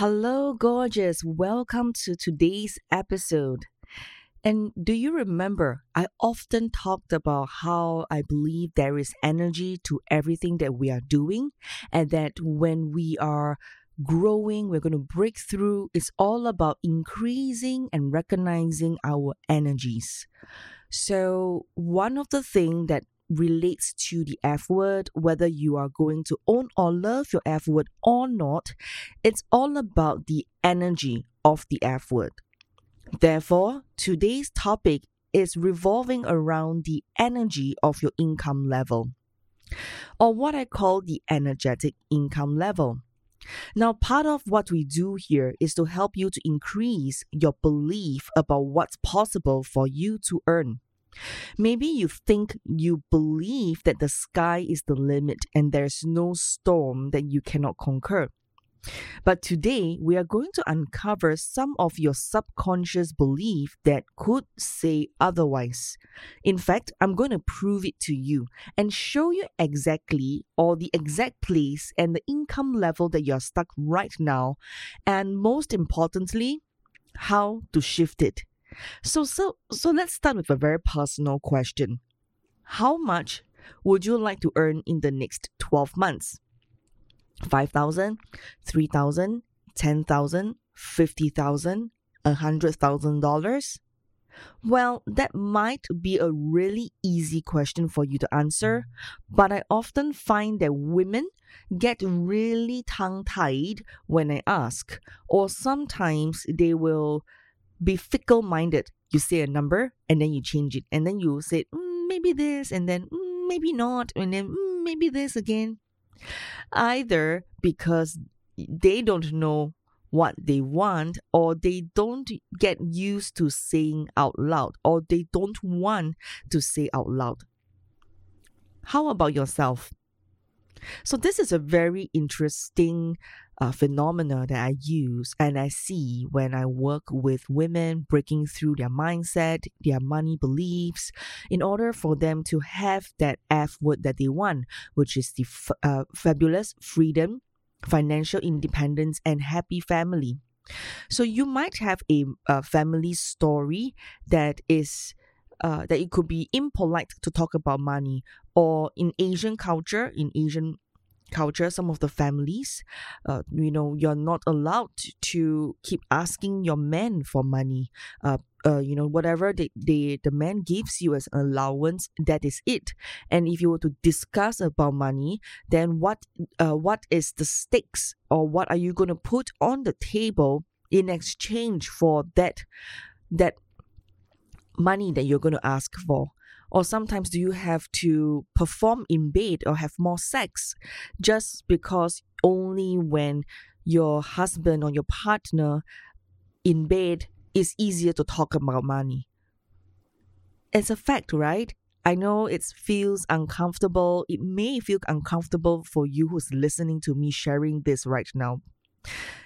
Hello, gorgeous. Welcome to today's episode. And do you remember? I often talked about how I believe there is energy to everything that we are doing, and that when we are growing, we're going to break through. It's all about increasing and recognizing our energies. So, one of the things that relates to the F word, whether you are going to own or love your F word or not, it's all about the energy of the F word. Therefore, today's topic is revolving around the energy of your income level, or what I call the energetic income level. Now, part of what we do here is to help you to increase your belief about what's possible for you to earn. Maybe you think you believe that the sky is the limit and there's no storm that you cannot conquer. But today, we are going to uncover some of your subconscious belief that could say otherwise. In fact, I'm going to prove it to you and show you exactly or the exact place and the income level that you're stuck right now, and most importantly, how to shift it. So so so let's start with a very personal question. How much would you like to earn in the next 12 months? 5,000, 3,000, 10,000, 50,000, $100,000? Well, that might be a really easy question for you to answer, but I often find that women get really tongue tied when I ask, or sometimes they will be fickle minded. You say a number and then you change it, and then you say mm, maybe this, and then mm, maybe not, and then mm, maybe this again. Either because they don't know what they want, or they don't get used to saying out loud, or they don't want to say out loud. How about yourself? So, this is a very interesting uh, phenomena that I use and I see when I work with women breaking through their mindset, their money beliefs, in order for them to have that F word that they want, which is the f- uh, fabulous freedom, financial independence, and happy family. So you might have a, a family story that is uh, that it could be impolite to talk about money, or in Asian culture, in Asian culture, some of the families, uh, you know, you're not allowed to keep asking your men for money. Uh, uh, you know, whatever they, they, the man gives you as an allowance, that is it. And if you were to discuss about money, then what, uh, what is the stakes or what are you going to put on the table in exchange for that, that money that you're going to ask for? Or sometimes do you have to perform in bed or have more sex just because only when your husband or your partner in bed is easier to talk about money? It's a fact, right? I know it feels uncomfortable. It may feel uncomfortable for you who's listening to me sharing this right now.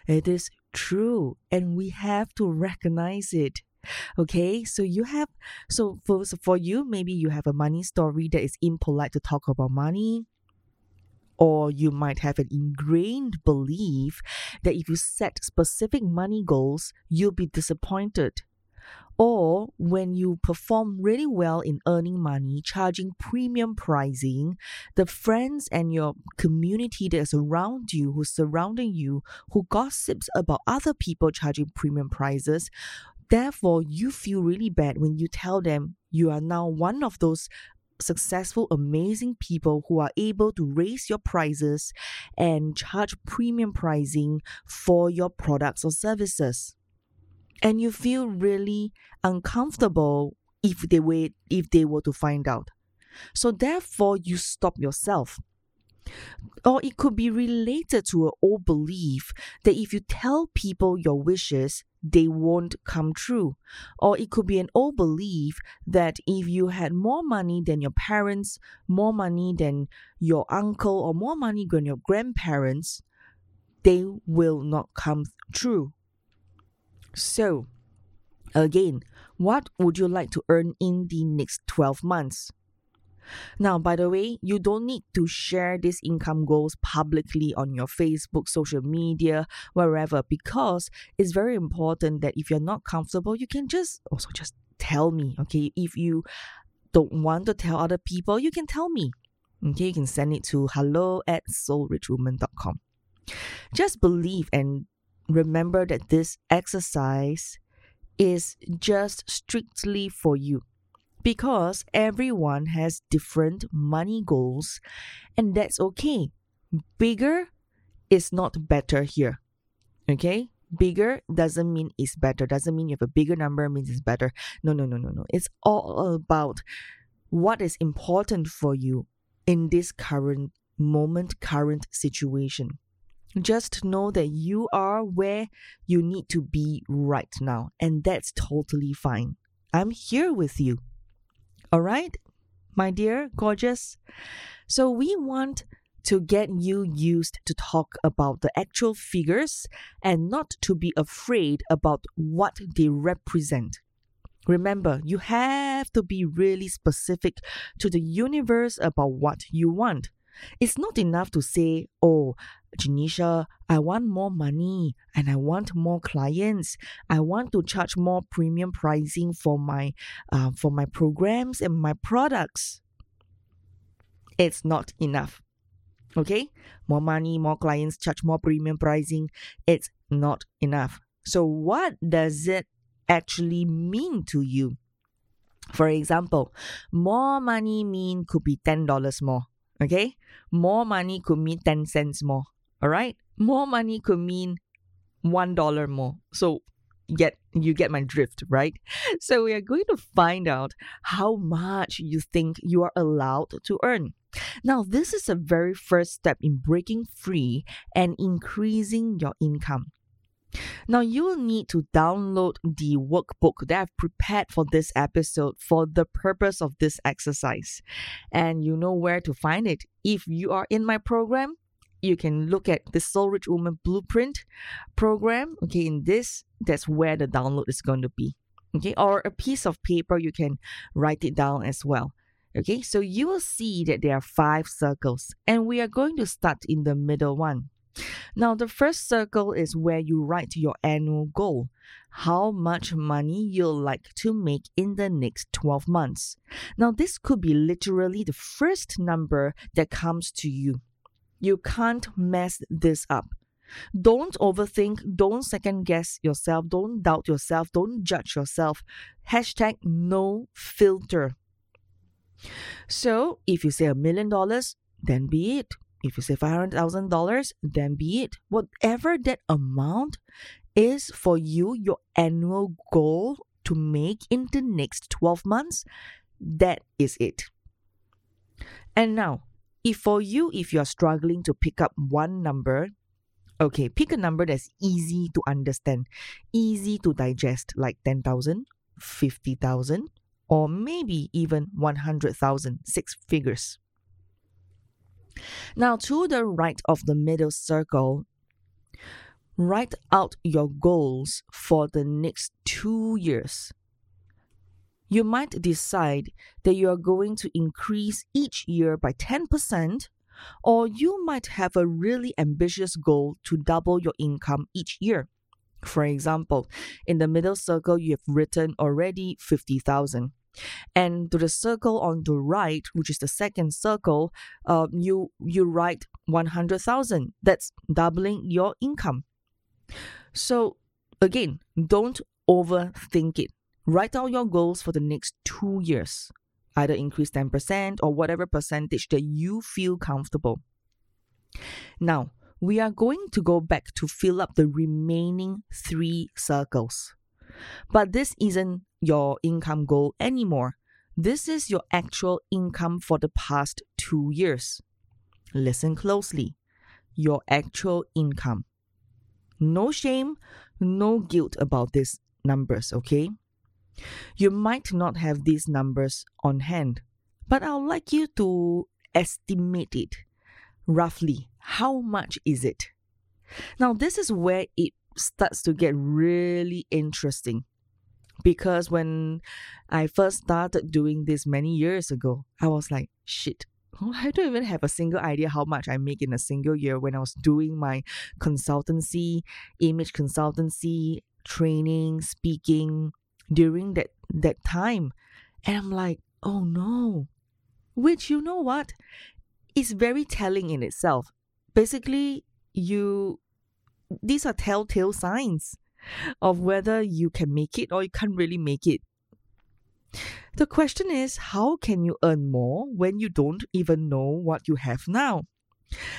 It is true, and we have to recognize it. Okay, so you have so for so for you, maybe you have a money story that is impolite to talk about money. Or you might have an ingrained belief that if you set specific money goals, you'll be disappointed. Or when you perform really well in earning money, charging premium pricing, the friends and your community that is around you, who's surrounding you, who gossips about other people charging premium prices, Therefore, you feel really bad when you tell them you are now one of those successful, amazing people who are able to raise your prices and charge premium pricing for your products or services. And you feel really uncomfortable if they were if they were to find out. So therefore you stop yourself. Or it could be related to an old belief that if you tell people your wishes, they won't come true. Or it could be an old belief that if you had more money than your parents, more money than your uncle, or more money than your grandparents, they will not come true. So, again, what would you like to earn in the next 12 months? Now, by the way, you don't need to share these income goals publicly on your Facebook, social media, wherever, because it's very important that if you're not comfortable, you can just also just tell me. Okay. If you don't want to tell other people, you can tell me. Okay, you can send it to hello at soulrichwoman.com. Just believe and remember that this exercise is just strictly for you because everyone has different money goals and that's okay. Bigger is not better here. Okay? Bigger doesn't mean it's better. Doesn't mean you have a bigger number means it's better. No, no, no, no, no. It's all about what is important for you in this current moment, current situation. Just know that you are where you need to be right now, and that's totally fine. I'm here with you. All right, my dear, gorgeous. So, we want to get you used to talk about the actual figures and not to be afraid about what they represent. Remember, you have to be really specific to the universe about what you want. It's not enough to say, oh, Janisha, I want more money and I want more clients. I want to charge more premium pricing for my uh, for my programs and my products. It's not enough. Okay? More money, more clients, charge more premium pricing. It's not enough. So what does it actually mean to you? For example, more money mean could be $10 more. Okay? More money could mean 10 cents more. All right? More money could mean $1 more. So get you get my drift, right? So we are going to find out how much you think you are allowed to earn. Now, this is a very first step in breaking free and increasing your income. Now, you will need to download the workbook that I've prepared for this episode for the purpose of this exercise. And you know where to find it. If you are in my program, you can look at the Soul Rich Woman Blueprint program. Okay, in this, that's where the download is going to be. Okay, or a piece of paper, you can write it down as well. Okay, so you will see that there are five circles, and we are going to start in the middle one. Now, the first circle is where you write your annual goal how much money you'll like to make in the next 12 months. Now, this could be literally the first number that comes to you. You can't mess this up. Don't overthink, don't second guess yourself, don't doubt yourself, don't judge yourself. Hashtag no filter. So, if you say a million dollars, then be it. If you say $500,000, then be it. Whatever that amount is for you, your annual goal to make in the next 12 months, that is it. And now, if for you, if you're struggling to pick up one number, okay, pick a number that's easy to understand, easy to digest, like 10,000, 50,000, or maybe even 100,000, six figures. Now, to the right of the middle circle, write out your goals for the next two years. You might decide that you are going to increase each year by 10%, or you might have a really ambitious goal to double your income each year. For example, in the middle circle, you have written already 50,000. And to the circle on the right, which is the second circle, uh, you you write one hundred thousand. That's doubling your income. So again, don't overthink it. Write down your goals for the next two years. Either increase 10% or whatever percentage that you feel comfortable. Now, we are going to go back to fill up the remaining three circles. But this isn't your income goal anymore. This is your actual income for the past two years. Listen closely. Your actual income. No shame, no guilt about these numbers, okay? You might not have these numbers on hand, but I'd like you to estimate it roughly. How much is it? Now, this is where it starts to get really interesting. Because when I first started doing this many years ago, I was like, shit, I don't even have a single idea how much I make in a single year when I was doing my consultancy, image consultancy, training, speaking during that that time. And I'm like, oh no. Which you know what? Is very telling in itself. Basically, you these are telltale signs of whether you can make it or you can't really make it. The question is how can you earn more when you don't even know what you have now?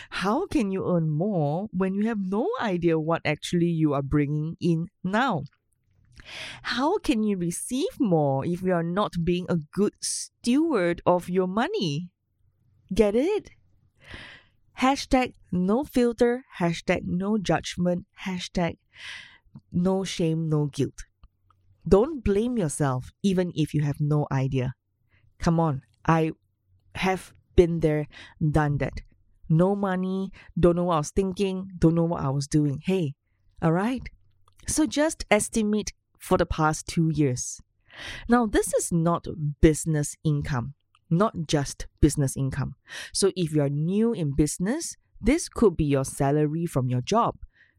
How can you earn more when you have no idea what actually you are bringing in now? How can you receive more if you are not being a good steward of your money? Get it? Hashtag no filter, hashtag no judgment, hashtag no shame, no guilt. Don't blame yourself even if you have no idea. Come on, I have been there, done that. No money, don't know what I was thinking, don't know what I was doing. Hey, all right? So just estimate for the past two years. Now, this is not business income, not just business income. So if you're new in business, this could be your salary from your job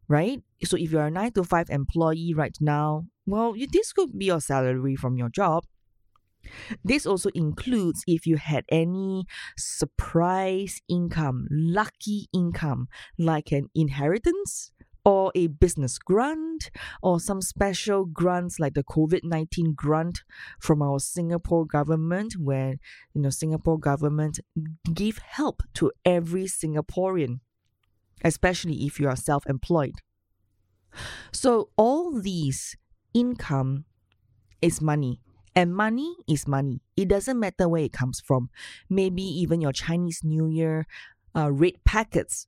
right? So if you're a nine to five employee right now, well, this could be your salary from your job. This also includes if you had any surprise income, lucky income, like an inheritance or a business grant or some special grants like the COVID-19 grant from our Singapore government where you know Singapore government give help to every Singaporean especially if you are self employed. So, all these income is money. And money is money. It doesn't matter where it comes from. Maybe even your Chinese New Year uh, red packets,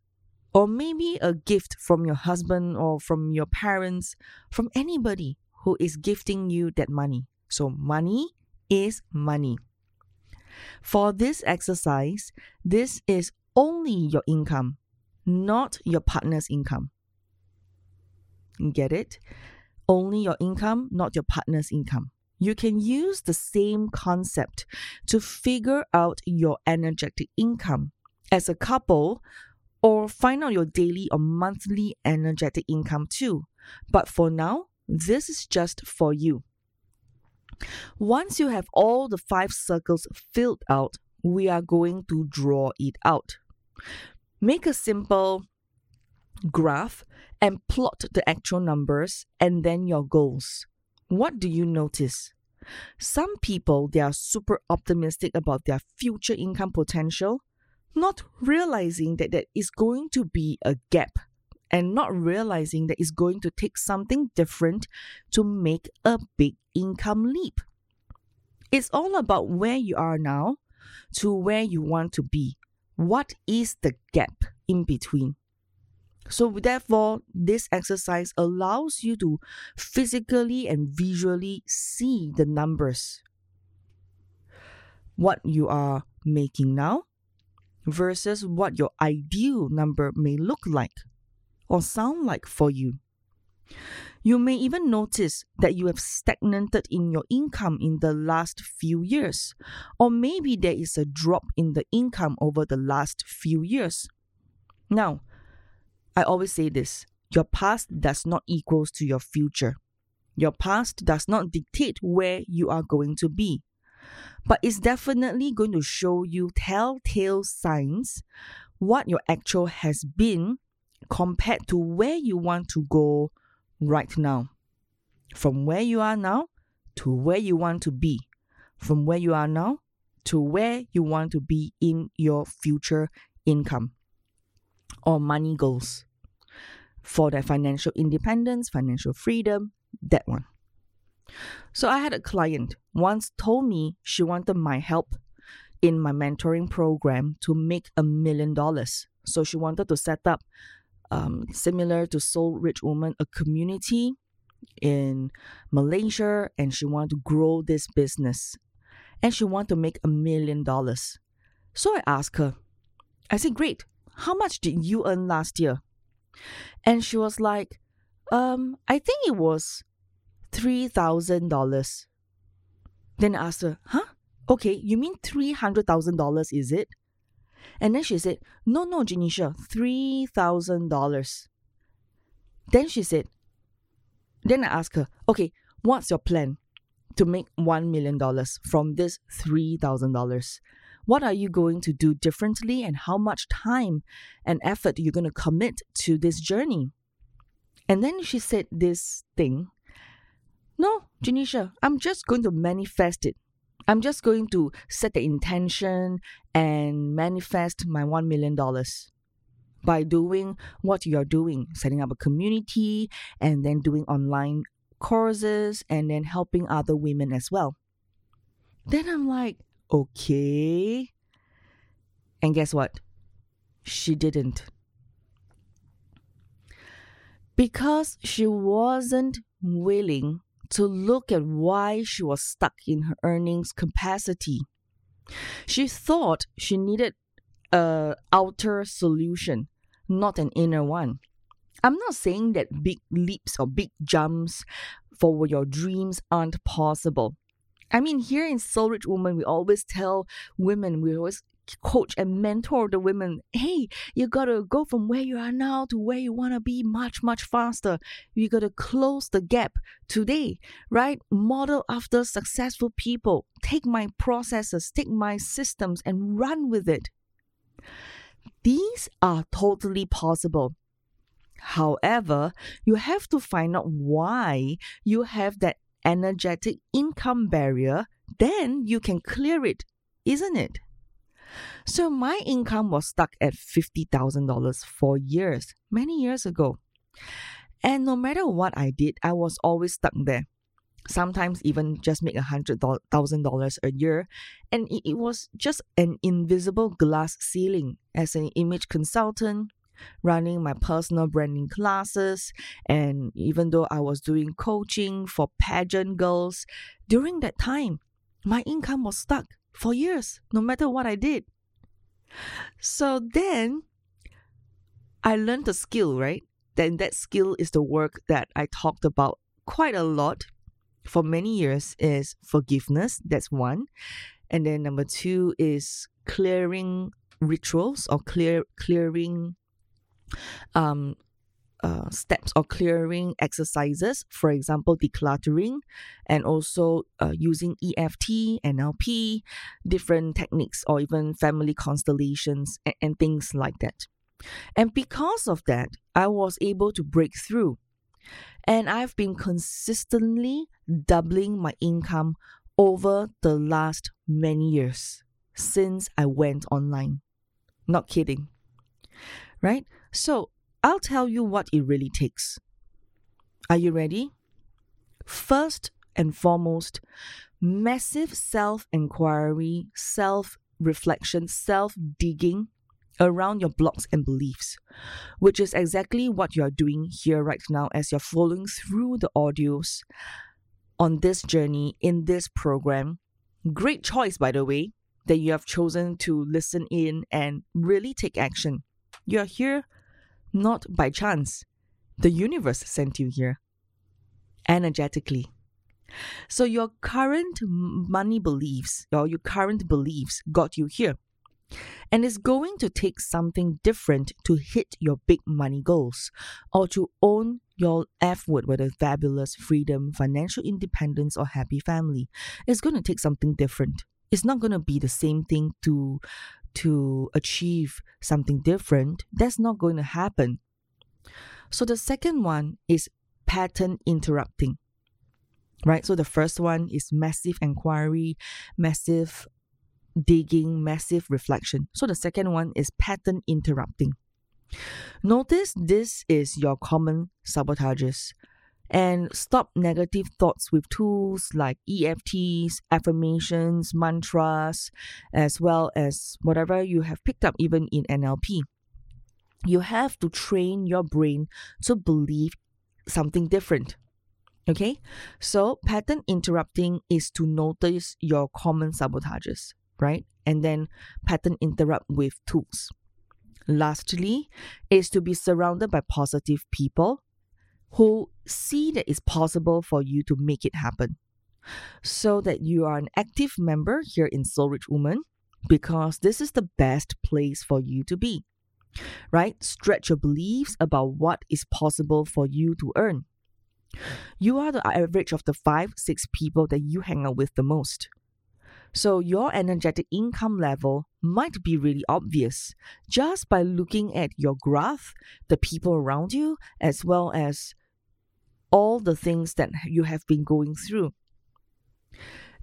or maybe a gift from your husband or from your parents, from anybody who is gifting you that money. So, money is money. For this exercise, this is only your income not your partner's income. Get it? Only your income, not your partner's income. You can use the same concept to figure out your energetic income as a couple or find out your daily or monthly energetic income too. But for now, this is just for you. Once you have all the five circles filled out, we are going to draw it out. Make a simple graph and plot the actual numbers and then your goals. What do you notice? Some people they are super optimistic about their future income potential, not realizing that there is going to be a gap and not realizing that it's going to take something different to make a big income leap. It's all about where you are now to where you want to be what is the gap in between? So, therefore, this exercise allows you to physically and visually see the numbers. What you are making now versus what your ideal number may look like or sound like for you. You may even notice that you have stagnated in your income in the last few years, or maybe there is a drop in the income over the last few years. Now, I always say this your past does not equals to your future. Your past does not dictate where you are going to be, but it's definitely going to show you telltale signs what your actual has been compared to where you want to go right now. From where you are now to where you want to be. From where you are now to where you want to be in your future income or money goals for that financial independence, financial freedom, that one. So I had a client once told me she wanted my help in my mentoring program to make a million dollars. So she wanted to set up um, similar to Soul Rich Woman, a community in Malaysia, and she wanted to grow this business, and she wanted to make a million dollars. So I asked her, I said, "Great, how much did you earn last year?" And she was like, um, I think it was $3,000. Then I asked her, huh? Okay, you mean $300,000, is it? And then she said, no, no, Janisha, $3,000. Then she said, then I asked her, okay, what's your plan to make $1 million from this $3,000? What are you going to do differently and how much time and effort you're going to commit to this journey? And then she said this thing No, Janisha, I'm just going to manifest it. I'm just going to set the intention and manifest my $1 million by doing what you're doing, setting up a community and then doing online courses and then helping other women as well. Then I'm like, okay. And guess what? She didn't. Because she wasn't willing to look at why she was stuck in her earnings capacity. She thought she needed a outer solution, not an inner one. I'm not saying that big leaps or big jumps for your dreams aren't possible. I mean, here in Soul Rich Woman, we always tell women, we always coach and mentor the women hey you gotta go from where you are now to where you want to be much much faster. You gotta close the gap today right? Model after successful people. Take my processes take my systems and run with it. These are totally possible. However, you have to find out why you have that energetic income barrier, then you can clear it, isn't it? So my income was stuck at $50,000 for years, many years ago. And no matter what I did, I was always stuck there. Sometimes even just make a hundred thousand dollars a year, and it, was just an invisible glass ceiling. As an image consultant, running my personal branding classes, and even though I was doing coaching for pageant girls, during that time, my income was stuck for years, no matter what I did. So then I learned a skill, right? Then that skill is the work that I talked about quite a lot for many years is forgiveness. That's one. And then number two is clearing rituals or clear clearing um, uh, steps or clearing exercises, for example, decluttering, and also uh, using EFT, NLP, different techniques, or even family constellations and, and things like that. And because of that, I was able to break through. And I've been consistently doubling my income over the last many years since I went online. Not kidding. Right? So I'll tell you what it really takes. Are you ready? First and foremost, massive self inquiry, self reflection, self digging around your blocks and beliefs, which is exactly what you're doing here right now as you're following through the audios on this journey in this program. Great choice, by the way, that you have chosen to listen in and really take action. You're here not by chance. The universe sent you here energetically. So your current money beliefs or your current beliefs got you here. And it's going to take something different to hit your big money goals or to own your F word, whether fabulous, freedom, financial independence, or happy family. It's going to take something different. It's not going to be the same thing to to achieve something different, that's not going to happen. So the second one is pattern interrupting. Right? So the first one is massive inquiry, massive digging, massive reflection. So the second one is pattern interrupting. Notice this is your common sabotages and stop negative thoughts with tools like EFTs, affirmations, mantras, as well as whatever you have picked up even in NLP. You have to train your brain to believe something different. Okay, so pattern interrupting is to notice your common sabotages, right? And then pattern interrupt with tools. Lastly, is to be surrounded by positive people who see that it's possible for you to make it happen. So that you are an active member here in Soul Rich Woman because this is the best place for you to be. Right? Stretch your beliefs about what is possible for you to earn. You are the average of the five, six people that you hang out with the most. So your energetic income level might be really obvious just by looking at your graph, the people around you, as well as all the things that you have been going through.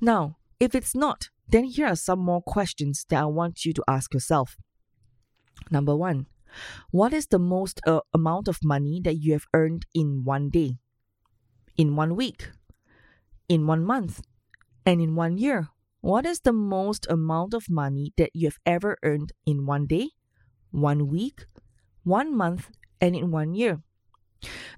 Now, if it's not, then here are some more questions that I want you to ask yourself. Number one, what is the most uh, amount of money that you have earned in one day, in one week, in one month, and in one year? What is the most amount of money that you have ever earned in one day, one week, one month, and in one year?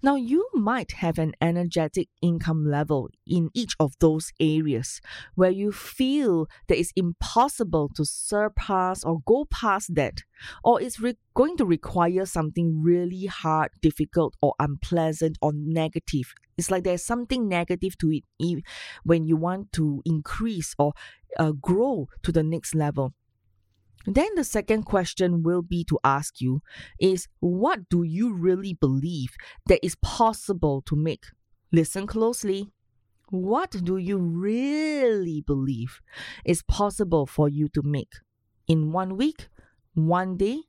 Now, you might have an energetic income level in each of those areas where you feel that it's impossible to surpass or go past that, or it's re- going to require something really hard, difficult, or unpleasant or negative. It's like there's something negative to it when you want to increase or uh, grow to the next level. Then the second question will be to ask you is what do you really believe that is possible to make? Listen closely. What do you really believe is possible for you to make in one week, one day,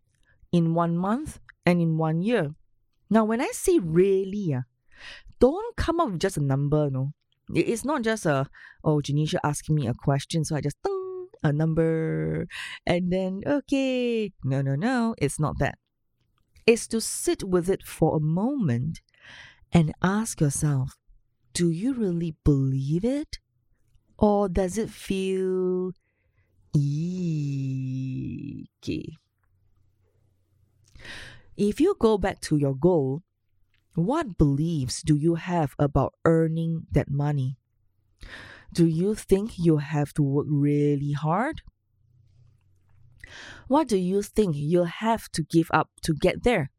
in one month, and in one year? Now, when I say really, uh, don't come up with just a number, no. It's not just a, oh, Janisha asking me a question, so I just a number and then, okay. No, no, no, it's not that. It's to sit with it for a moment and ask yourself do you really believe it? Or does it feel icky? If you go back to your goal, what beliefs do you have about earning that money? Do you think you have to work really hard? What do you think you'll have to give up to get there?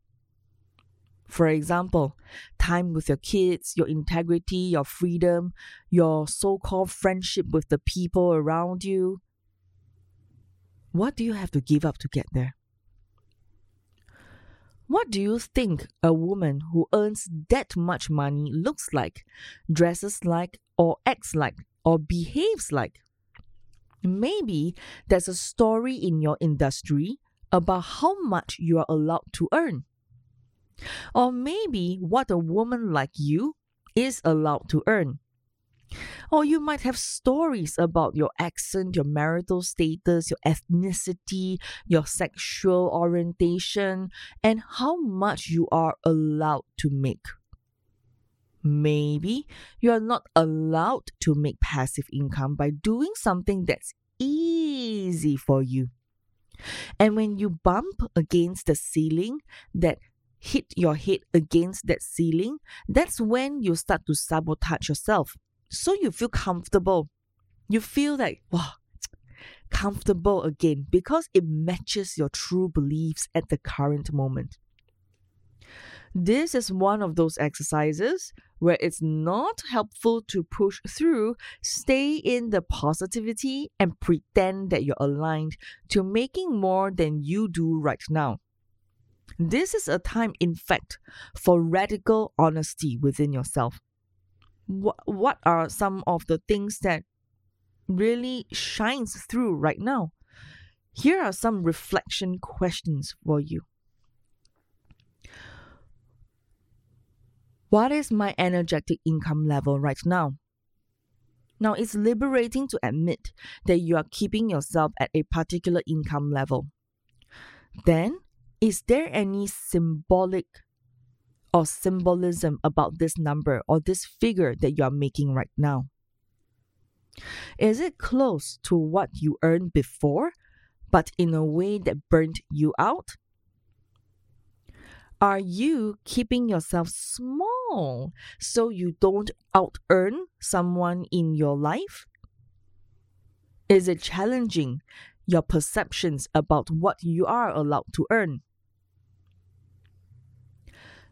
For example, time with your kids, your integrity, your freedom, your so called friendship with the people around you. What do you have to give up to get there? What do you think a woman who earns that much money looks like, dresses like, or acts like or behaves like. Maybe there's a story in your industry about how much you are allowed to earn. Or maybe what a woman like you is allowed to earn. Or you might have stories about your accent, your marital status, your ethnicity, your sexual orientation, and how much you are allowed to make. Maybe you are not allowed to make passive income by doing something that's easy for you. And when you bump against the ceiling that hit your head against that ceiling, that's when you start to sabotage yourself. So you feel comfortable. You feel like, wow, comfortable again because it matches your true beliefs at the current moment. This is one of those exercises where it's not helpful to push through, stay in the positivity and pretend that you're aligned to making more than you do right now. This is a time, in fact, for radical honesty within yourself. What, what are some of the things that really shines through right now? Here are some reflection questions for you. What is my energetic income level right now? Now, it's liberating to admit that you are keeping yourself at a particular income level. Then, is there any symbolic or symbolism about this number or this figure that you are making right now? Is it close to what you earned before, but in a way that burnt you out? Are you keeping yourself small so you don't out earn someone in your life? Is it challenging your perceptions about what you are allowed to earn?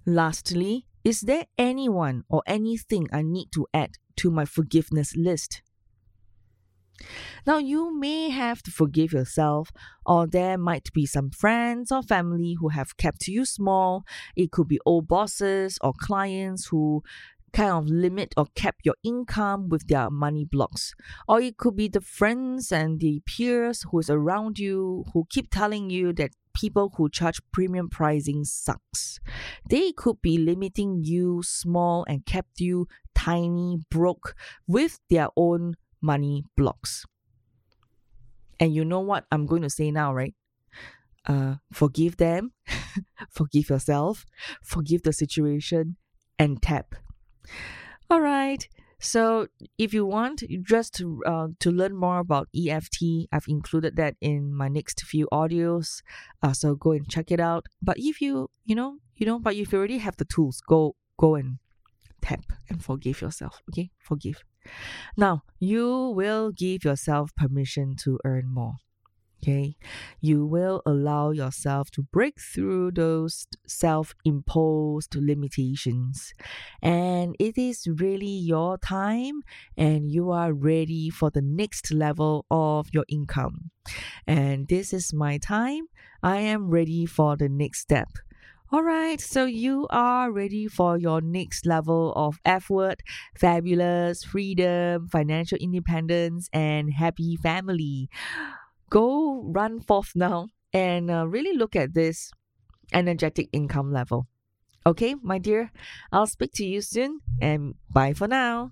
Lastly, Is there anyone or anything I need to add to my forgiveness list? Now, you may have to forgive yourself, or there might be some friends or family who have kept you small. It could be old bosses or clients who kind of limit or cap your income with their money blocks. Or it could be the friends and the peers who's around you who keep telling you that people who charge premium pricing sucks. They could be limiting you small and kept you tiny broke with their own money blocks. And you know what I'm going to say now, right? Uh, forgive them, forgive yourself, forgive the situation, and tap. All right. So if you want just to, uh, to learn more about EFT, I've included that in my next few audios. Uh, so go and check it out. But if you you know you know, but if you already have the tools, go go and tap and forgive yourself. Okay, forgive. Now you will give yourself permission to earn more. Okay, you will allow yourself to break through those self imposed limitations. And it is really your time, and you are ready for the next level of your income. And this is my time. I am ready for the next step. All right, so you are ready for your next level of F word, fabulous freedom, financial independence, and happy family go run forth now and uh, really look at this energetic income level. Okay, my dear, I'll speak to you soon and bye for now.